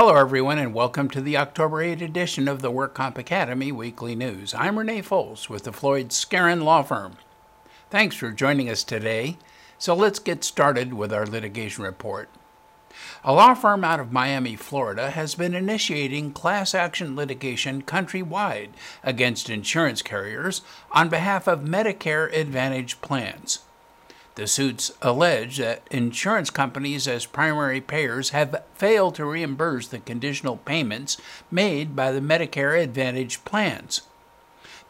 Hello, everyone, and welcome to the October 8 edition of the Work Comp Academy Weekly News. I'm Renee Foles with the Floyd Skeren Law Firm. Thanks for joining us today. So let's get started with our litigation report. A law firm out of Miami, Florida, has been initiating class action litigation countrywide against insurance carriers on behalf of Medicare Advantage plans. The suits allege that insurance companies, as primary payers, have failed to reimburse the conditional payments made by the Medicare Advantage plans.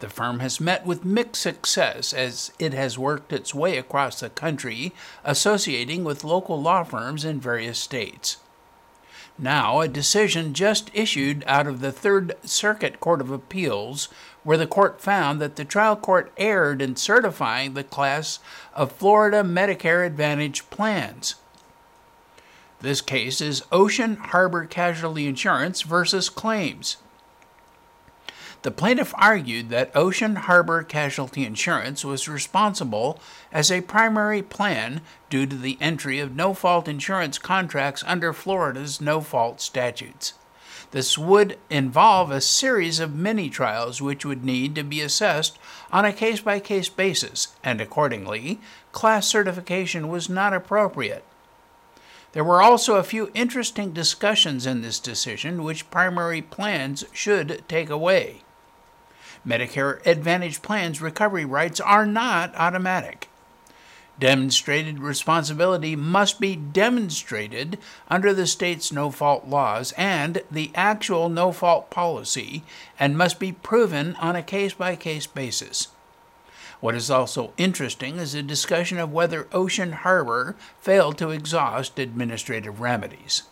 The firm has met with mixed success as it has worked its way across the country, associating with local law firms in various states. Now, a decision just issued out of the Third Circuit Court of Appeals, where the court found that the trial court erred in certifying the class of Florida Medicare Advantage plans. This case is Ocean Harbor Casualty Insurance versus Claims. The plaintiff argued that Ocean Harbor Casualty Insurance was responsible as a primary plan due to the entry of no fault insurance contracts under Florida's no fault statutes. This would involve a series of mini trials which would need to be assessed on a case by case basis, and accordingly, class certification was not appropriate. There were also a few interesting discussions in this decision which primary plans should take away. Medicare Advantage plans recovery rights are not automatic. Demonstrated responsibility must be demonstrated under the state's no fault laws and the actual no fault policy and must be proven on a case by case basis. What is also interesting is a discussion of whether Ocean Harbor failed to exhaust administrative remedies.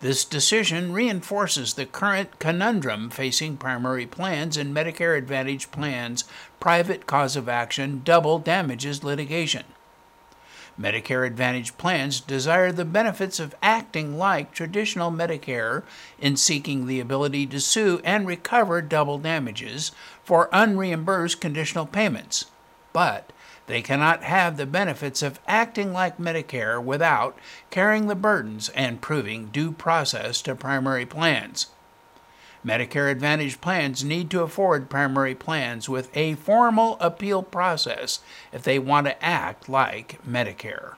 This decision reinforces the current conundrum facing primary plans and Medicare Advantage plans' private cause of action double damages litigation. Medicare Advantage plans desire the benefits of acting like traditional Medicare in seeking the ability to sue and recover double damages for unreimbursed conditional payments. But they cannot have the benefits of acting like Medicare without carrying the burdens and proving due process to primary plans. Medicare Advantage plans need to afford primary plans with a formal appeal process if they want to act like Medicare.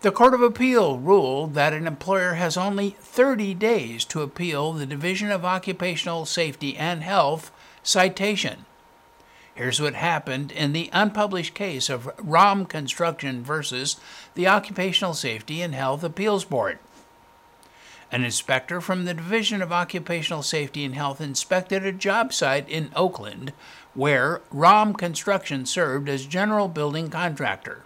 The Court of Appeal ruled that an employer has only 30 days to appeal the Division of Occupational Safety and Health citation. Here's what happened in the unpublished case of ROM Construction versus the Occupational Safety and Health Appeals Board. An inspector from the Division of Occupational Safety and Health inspected a job site in Oakland where ROM Construction served as general building contractor.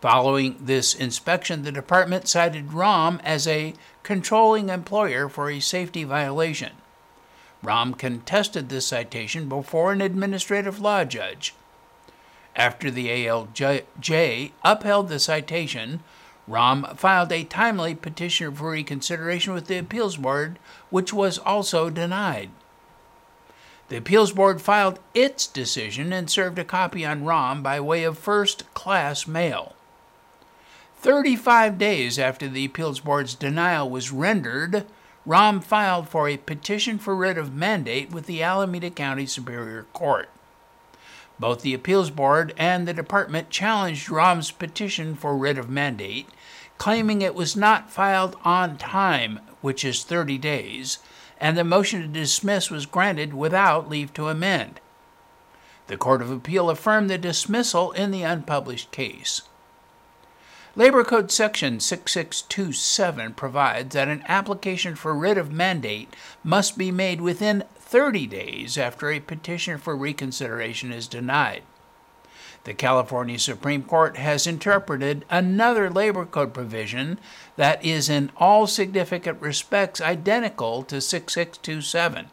Following this inspection, the department cited ROM as a controlling employer for a safety violation. ROM contested this citation before an administrative law judge. After the ALJ upheld the citation, ROM filed a timely petition for reconsideration with the Appeals Board, which was also denied. The Appeals Board filed its decision and served a copy on ROM by way of first class mail. 35 days after the Appeals Board's denial was rendered, ROM filed for a petition for writ of mandate with the Alameda County Superior Court. Both the Appeals Board and the Department challenged ROM's petition for writ of mandate, claiming it was not filed on time, which is 30 days, and the motion to dismiss was granted without leave to amend. The Court of Appeal affirmed the dismissal in the unpublished case. Labor Code Section 6627 provides that an application for writ of mandate must be made within 30 days after a petition for reconsideration is denied. The California Supreme Court has interpreted another Labor Code provision that is in all significant respects identical to 6627.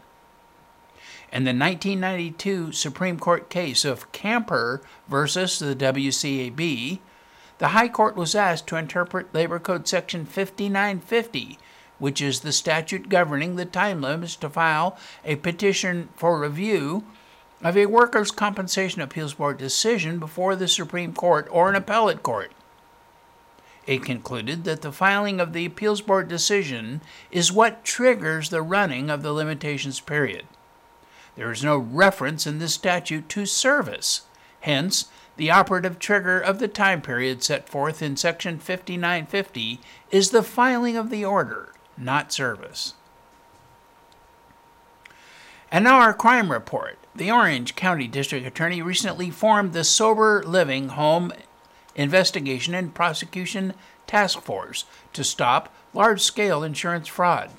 In the 1992 Supreme Court case of Camper versus the WCAB, the High Court was asked to interpret Labor Code Section 5950, which is the statute governing the time limits to file a petition for review of a workers' compensation appeals board decision before the Supreme Court or an appellate court. It concluded that the filing of the appeals board decision is what triggers the running of the limitations period. There is no reference in this statute to service. Hence, the operative trigger of the time period set forth in Section 5950 is the filing of the order, not service. And now our crime report. The Orange County District Attorney recently formed the Sober Living Home Investigation and Prosecution Task Force to stop large scale insurance fraud.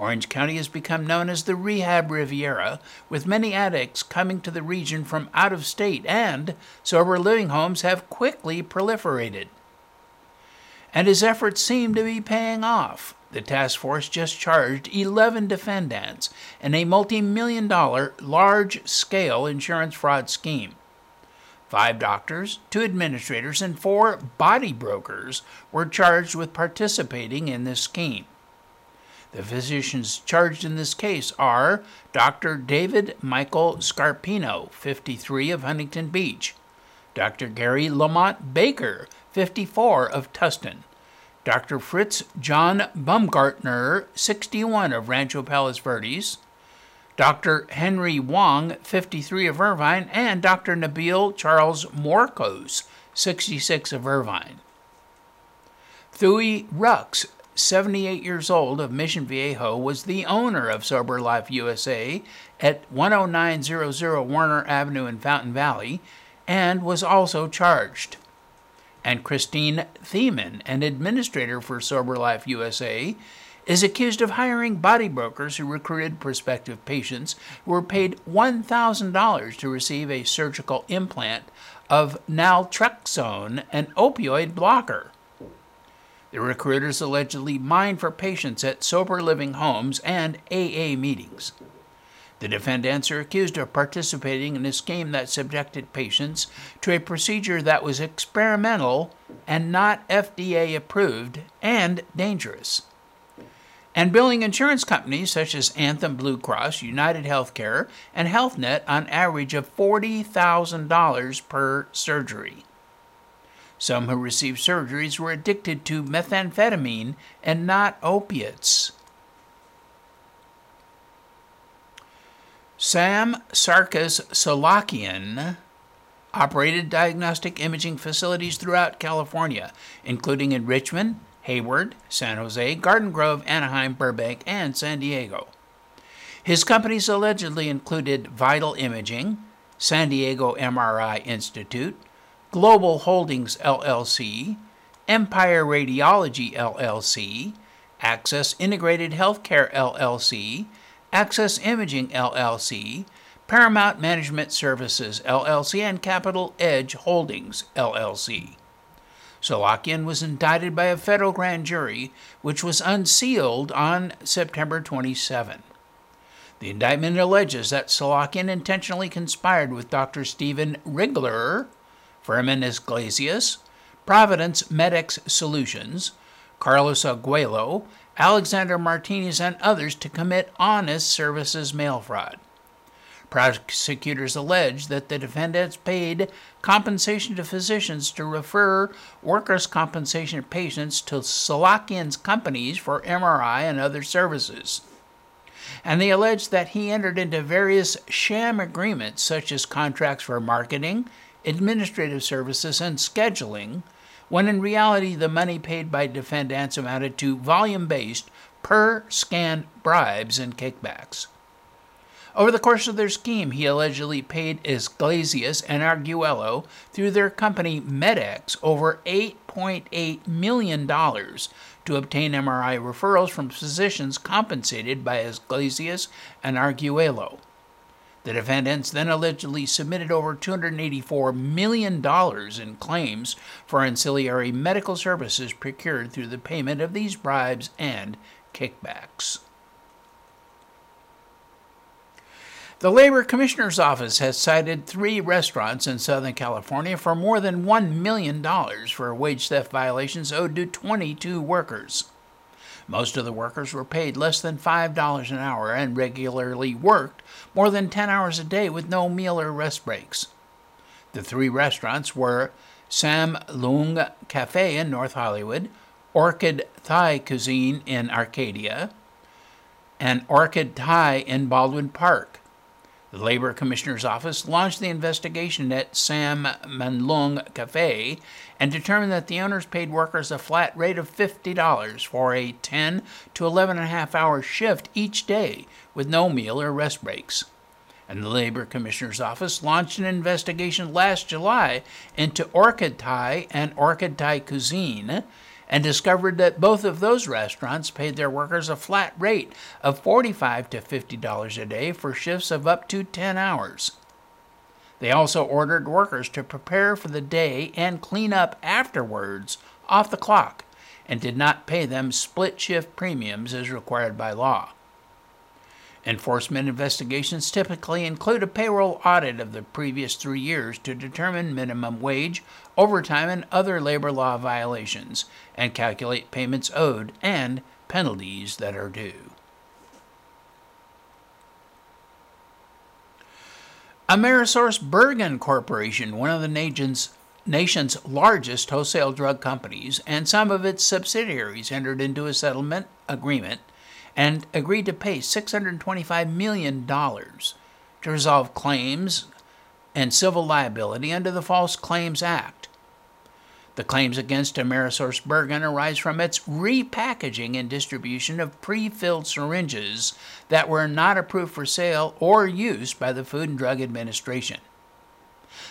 Orange County has become known as the Rehab Riviera, with many addicts coming to the region from out of state, and sober living homes have quickly proliferated. And his efforts seem to be paying off. The task force just charged 11 defendants in a multi million dollar large scale insurance fraud scheme. Five doctors, two administrators, and four body brokers were charged with participating in this scheme. The physicians charged in this case are Dr. David Michael Scarpino, 53 of Huntington Beach, Dr. Gary Lamont Baker, 54 of Tustin, Dr. Fritz John Baumgartner, 61 of Rancho Palos Verdes, Dr. Henry Wong, 53 of Irvine, and Dr. Nabil Charles Morcos, 66 of Irvine. Thuy Rux, 78 years old of Mission Viejo, was the owner of Sober Life USA at 10900 Warner Avenue in Fountain Valley and was also charged. And Christine Thiemann, an administrator for Sober Life USA, is accused of hiring body brokers who recruited prospective patients who were paid $1,000 to receive a surgical implant of naltrexone, an opioid blocker. The recruiters allegedly mined for patients at sober living homes and AA meetings. The defendants are accused of participating in a scheme that subjected patients to a procedure that was experimental and not FDA approved and dangerous. And billing insurance companies such as Anthem Blue Cross, United Healthcare, and HealthNet on average of $40,000 per surgery. Some who received surgeries were addicted to methamphetamine and not opiates. Sam Sarkis Solakian operated diagnostic imaging facilities throughout California, including in Richmond, Hayward, San Jose, Garden Grove, Anaheim, Burbank, and San Diego. His companies allegedly included Vital Imaging, San Diego MRI Institute, Global Holdings LLC, Empire Radiology LLC, Access Integrated Healthcare LLC, Access Imaging LLC, Paramount Management Services LLC, and Capital Edge Holdings LLC. Solakian was indicted by a federal grand jury, which was unsealed on September 27. The indictment alleges that Solakian intentionally conspired with Dr. Stephen Rigler Fermin Iglesias, Providence Medex Solutions, Carlos Arguello, Alexander Martinez, and others to commit honest services mail fraud. Prosecutors allege that the defendants paid compensation to physicians to refer workers' compensation patients to Solakian's companies for MRI and other services. And they allege that he entered into various sham agreements, such as contracts for marketing, administrative services, and scheduling, when in reality the money paid by defendants amounted to volume based per scan bribes and kickbacks. Over the course of their scheme, he allegedly paid Iglesias and Arguello through their company Medex over $8.8 million to obtain MRI referrals from physicians compensated by Iglesias and Arguello. The defendants then allegedly submitted over $284 million in claims for ancillary medical services procured through the payment of these bribes and kickbacks. The Labor Commissioner's Office has cited three restaurants in Southern California for more than $1 million for wage theft violations owed to 22 workers. Most of the workers were paid less than $5 an hour and regularly worked more than 10 hours a day with no meal or rest breaks. The three restaurants were Sam Lung Cafe in North Hollywood, Orchid Thai Cuisine in Arcadia, and Orchid Thai in Baldwin Park. The Labor Commissioner's Office launched the investigation at Sam Manlung Cafe and determined that the owners paid workers a flat rate of $50 for a 10 to 11 and a half hour shift each day with no meal or rest breaks. And the Labor Commissioner's Office launched an investigation last July into Orchid Thai and Orchid Thai Cuisine and discovered that both of those restaurants paid their workers a flat rate of 45 to $50 a day for shifts of up to 10 hours. They also ordered workers to prepare for the day and clean up afterwards off the clock and did not pay them split shift premiums as required by law. Enforcement investigations typically include a payroll audit of the previous three years to determine minimum wage, overtime, and other labor law violations, and calculate payments owed and penalties that are due. AmerisourceBergen Corporation, one of the nation's, nation's largest wholesale drug companies, and some of its subsidiaries entered into a settlement agreement and agreed to pay $625 million to resolve claims and civil liability under the False Claims Act. The claims against AmerisourceBergen arise from its repackaging and distribution of pre-filled syringes that were not approved for sale or use by the Food and Drug Administration.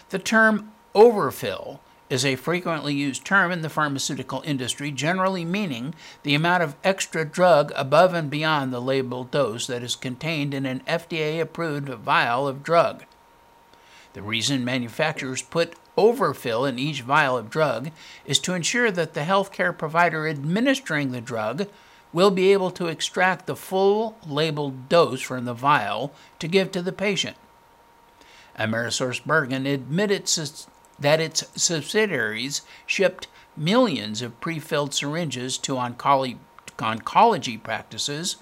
The term overfill is a frequently used term in the pharmaceutical industry, generally meaning the amount of extra drug above and beyond the labeled dose that is contained in an FDA approved vial of drug. The reason manufacturers put overfill in each vial of drug is to ensure that the healthcare provider administering the drug will be able to extract the full labeled dose from the vial to give to the patient. AmerisourceBergen admitted that its subsidiaries shipped millions of pre filled syringes to oncology, oncology practices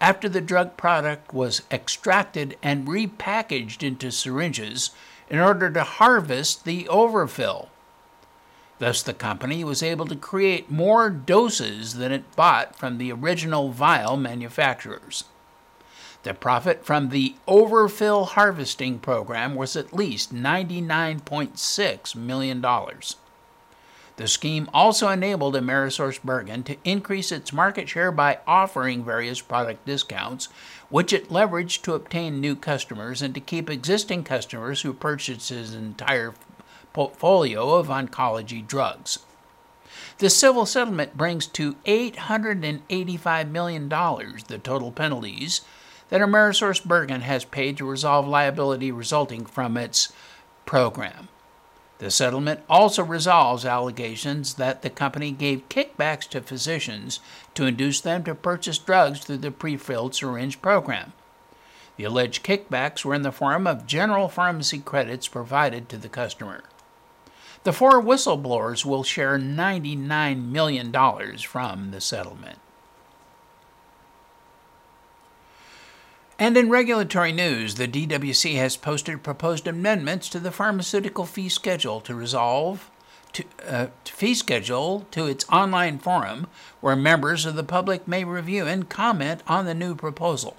after the drug product was extracted and repackaged into syringes in order to harvest the overfill. Thus, the company was able to create more doses than it bought from the original vial manufacturers. The profit from the overfill harvesting program was at least $99.6 million. The scheme also enabled AmerisourceBergen to increase its market share by offering various product discounts, which it leveraged to obtain new customers and to keep existing customers who purchased its entire portfolio of oncology drugs. The civil settlement brings to $885 million the total penalties that AmerisourceBergen has paid to resolve liability resulting from its program. The settlement also resolves allegations that the company gave kickbacks to physicians to induce them to purchase drugs through the pre filled syringe program. The alleged kickbacks were in the form of general pharmacy credits provided to the customer. The four whistleblowers will share $99 million from the settlement. And in regulatory news, the DWC has posted proposed amendments to the pharmaceutical fee schedule to resolve to, uh, fee schedule to its online forum where members of the public may review and comment on the new proposal.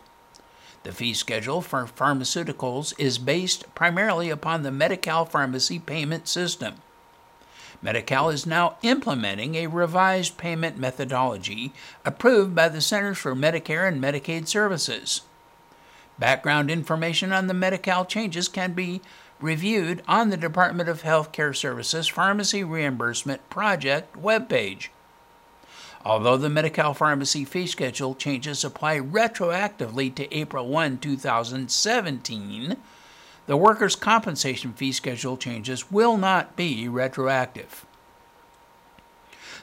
The fee schedule for pharmaceuticals is based primarily upon the Medi-Cal pharmacy payment system. Medi-Cal is now implementing a revised payment methodology approved by the Centers for Medicare and Medicaid Services. Background information on the Medi-Cal changes can be reviewed on the Department of Health Care Services Pharmacy Reimbursement Project webpage. Although the Medi-Cal pharmacy fee schedule changes apply retroactively to April 1, 2017, the workers' compensation fee schedule changes will not be retroactive.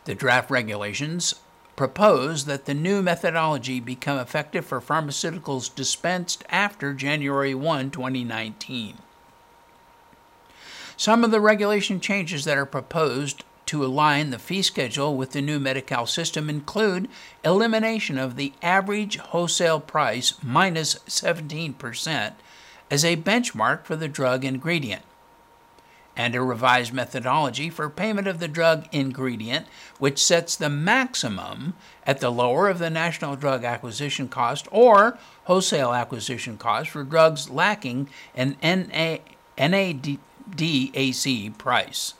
The draft regulations propose that the new methodology become effective for pharmaceuticals dispensed after January 1, 2019. Some of the regulation changes that are proposed to align the fee schedule with the new Medi-Cal system include elimination of the average wholesale price minus 17% as a benchmark for the drug ingredient, and a revised methodology for payment of the drug ingredient, which sets the maximum at the lower of the national drug acquisition cost or wholesale acquisition cost for drugs lacking an NA, NADAC price,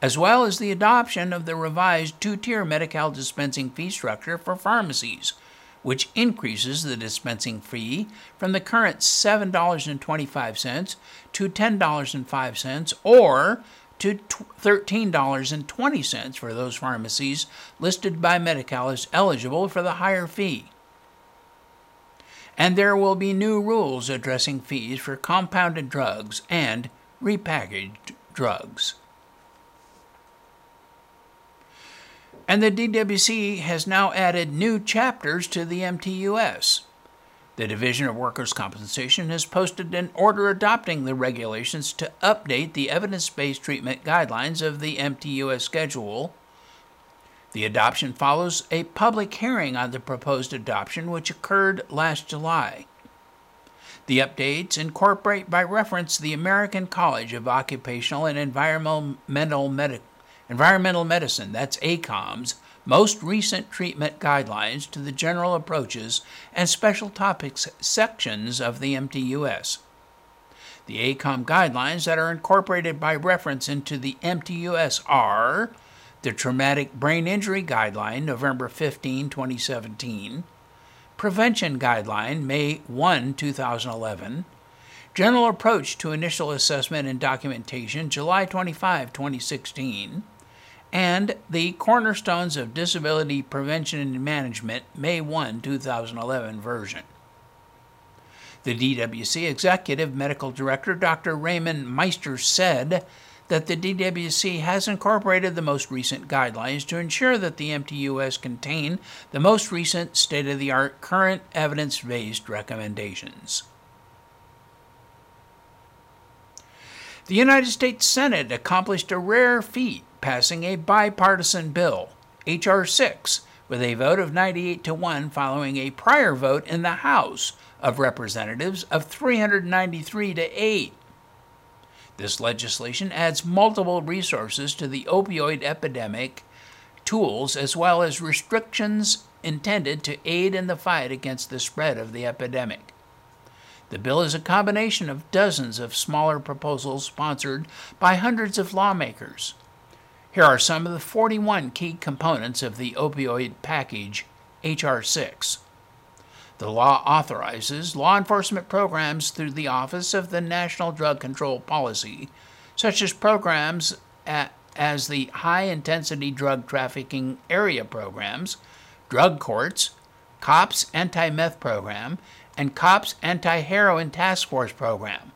as well as the adoption of the revised two tier Medi-Cal dispensing fee structure for pharmacies which increases the dispensing fee from the current $7.25 to $10.05 or to $13.20 for those pharmacies listed by Medi-Cal as eligible for the higher fee. And there will be new rules addressing fees for compounded drugs and repackaged drugs. And the DWC has now added new chapters to the MTUS. The Division of Workers' Compensation has posted an order adopting the regulations to update the evidence based treatment guidelines of the MTUS schedule. The adoption follows a public hearing on the proposed adoption, which occurred last July. The updates incorporate by reference the American College of Occupational and Environmental Medical Environmental Medicine, that's ACOEM's, most recent treatment guidelines to the general approaches and special topics sections of the MTUS. The ACOEM guidelines that are incorporated by reference into the MTUS are the Traumatic Brain Injury Guideline, November 15, 2017, Prevention Guideline, May 1, 2011, General Approach to Initial Assessment and Documentation, July 25, 2016, and the Cornerstones of Disability Prevention and Management, May 1, 2011 version. The DWC Executive Medical Director, Dr. Raymond Meister, said that the DWC has incorporated the most recent guidelines to ensure that the MTUS contain the most recent state of the art current evidence based recommendations. The United States Senate accomplished a rare feat passing a bipartisan bill, H.R. 6, with a vote of 98 to 1 following a prior vote in the House of Representatives of 393 to 8. This legislation adds multiple resources to the opioid epidemic tools as well as restrictions intended to aid in the fight against the spread of the epidemic. The bill is a combination of dozens of smaller proposals sponsored by hundreds of lawmakers. Here are some of the 41 key components of the opioid package, H.R. 6. The law authorizes law enforcement programs through the Office of the National Drug Control Policy, such as programs at, as the High Intensity Drug Trafficking Area Programs, Drug Courts, COPS Anti Meth Program, and COPS Anti Heroin Task Force Program.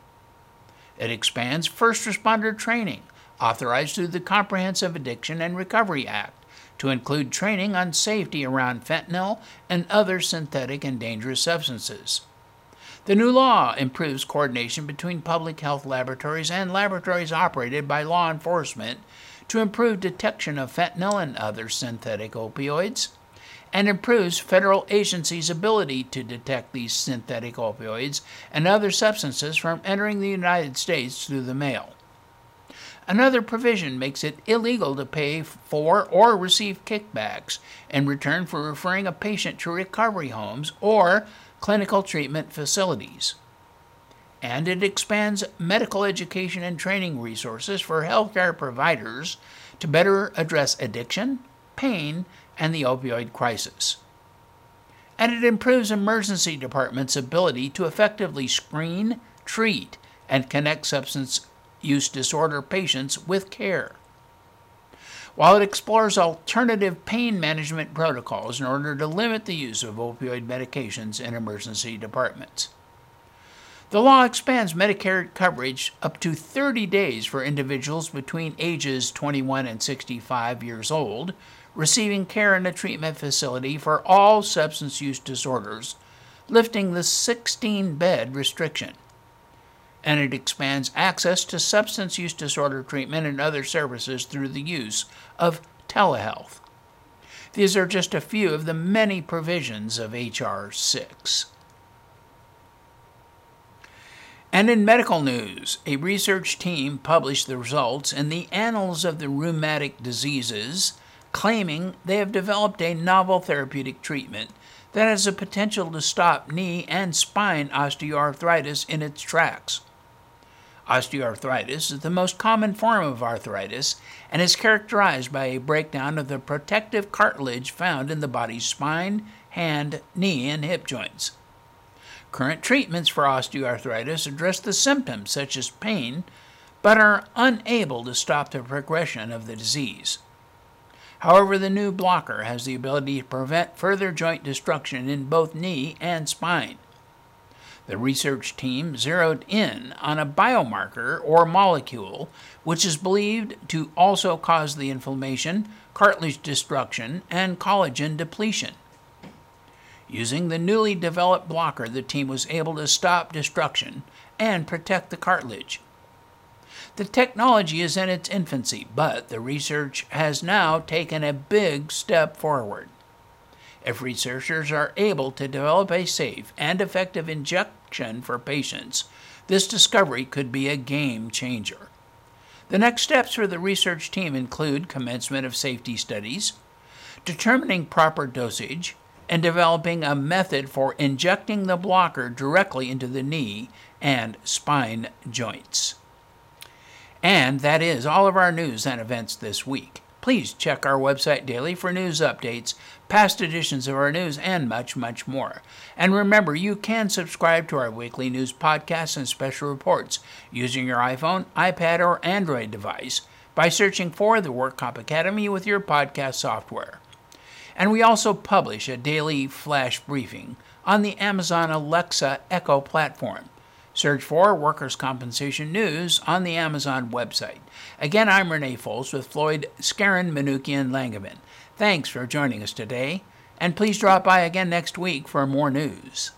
It expands first responder training authorized through the Comprehensive Addiction and Recovery Act to include training on safety around fentanyl and other synthetic and dangerous substances. The new law improves coordination between public health laboratories and laboratories operated by law enforcement to improve detection of fentanyl and other synthetic opioids, and improves federal agencies' ability to detect these synthetic opioids and other substances from entering the United States through the mail. Another provision makes it illegal to pay for or receive kickbacks in return for referring a patient to recovery homes or clinical treatment facilities. And it expands medical education and training resources for healthcare providers to better address addiction, pain, and the opioid crisis. And it improves emergency departments' ability to effectively screen, treat, and connect substance use disorder patients with care. While it explores alternative pain management protocols in order to limit the use of opioid medications in emergency departments. The law expands Medicare coverage up to 30 days for individuals between ages 21 and 65 years old receiving care in a treatment facility for all substance use disorders, lifting the 16 bed restriction and it expands access to substance use disorder treatment and other services through the use of telehealth. These are just a few of the many provisions of H.R. 6. And in medical news, a research team published the results in the Annals of the Rheumatic Diseases, claiming they have developed a novel therapeutic treatment that has the potential to stop knee and spine osteoarthritis in its tracks. Osteoarthritis is the most common form of arthritis and is characterized by a breakdown of the protective cartilage found in the body's spine, hand, knee, and hip joints. Current treatments for osteoarthritis address the symptoms, such as pain, but are unable to stop the progression of the disease. However, the new blocker has the ability to prevent further joint destruction in both knee and spine. The research team zeroed in on a biomarker or molecule which is believed to also cause the inflammation, cartilage destruction, and collagen depletion. Using the newly developed blocker, the team was able to stop destruction and protect the cartilage. The technology is in its infancy, but the research has now taken a big step forward. If researchers are able to develop a safe and effective injection for patients, this discovery could be a game changer. The next steps for the research team include commencement of safety studies, determining proper dosage, and developing a method for injecting the blocker directly into the knee and spine joints. And that is all of our news and events this week. Please check our website daily for news updates, past editions of our news, and much, much more. And remember, you can subscribe to our weekly news podcasts and special reports using your iPhone, iPad, or Android device by searching for the Work WorkComp Academy with your podcast software. And we also publish a daily flash briefing on the Amazon Alexa Echo platform. Search for Workers' Compensation News on the Amazon website. Again, I'm Renee Fols with Floyd Skeren, Manukian, Langevin. Thanks for joining us today, and please drop by again next week for more news.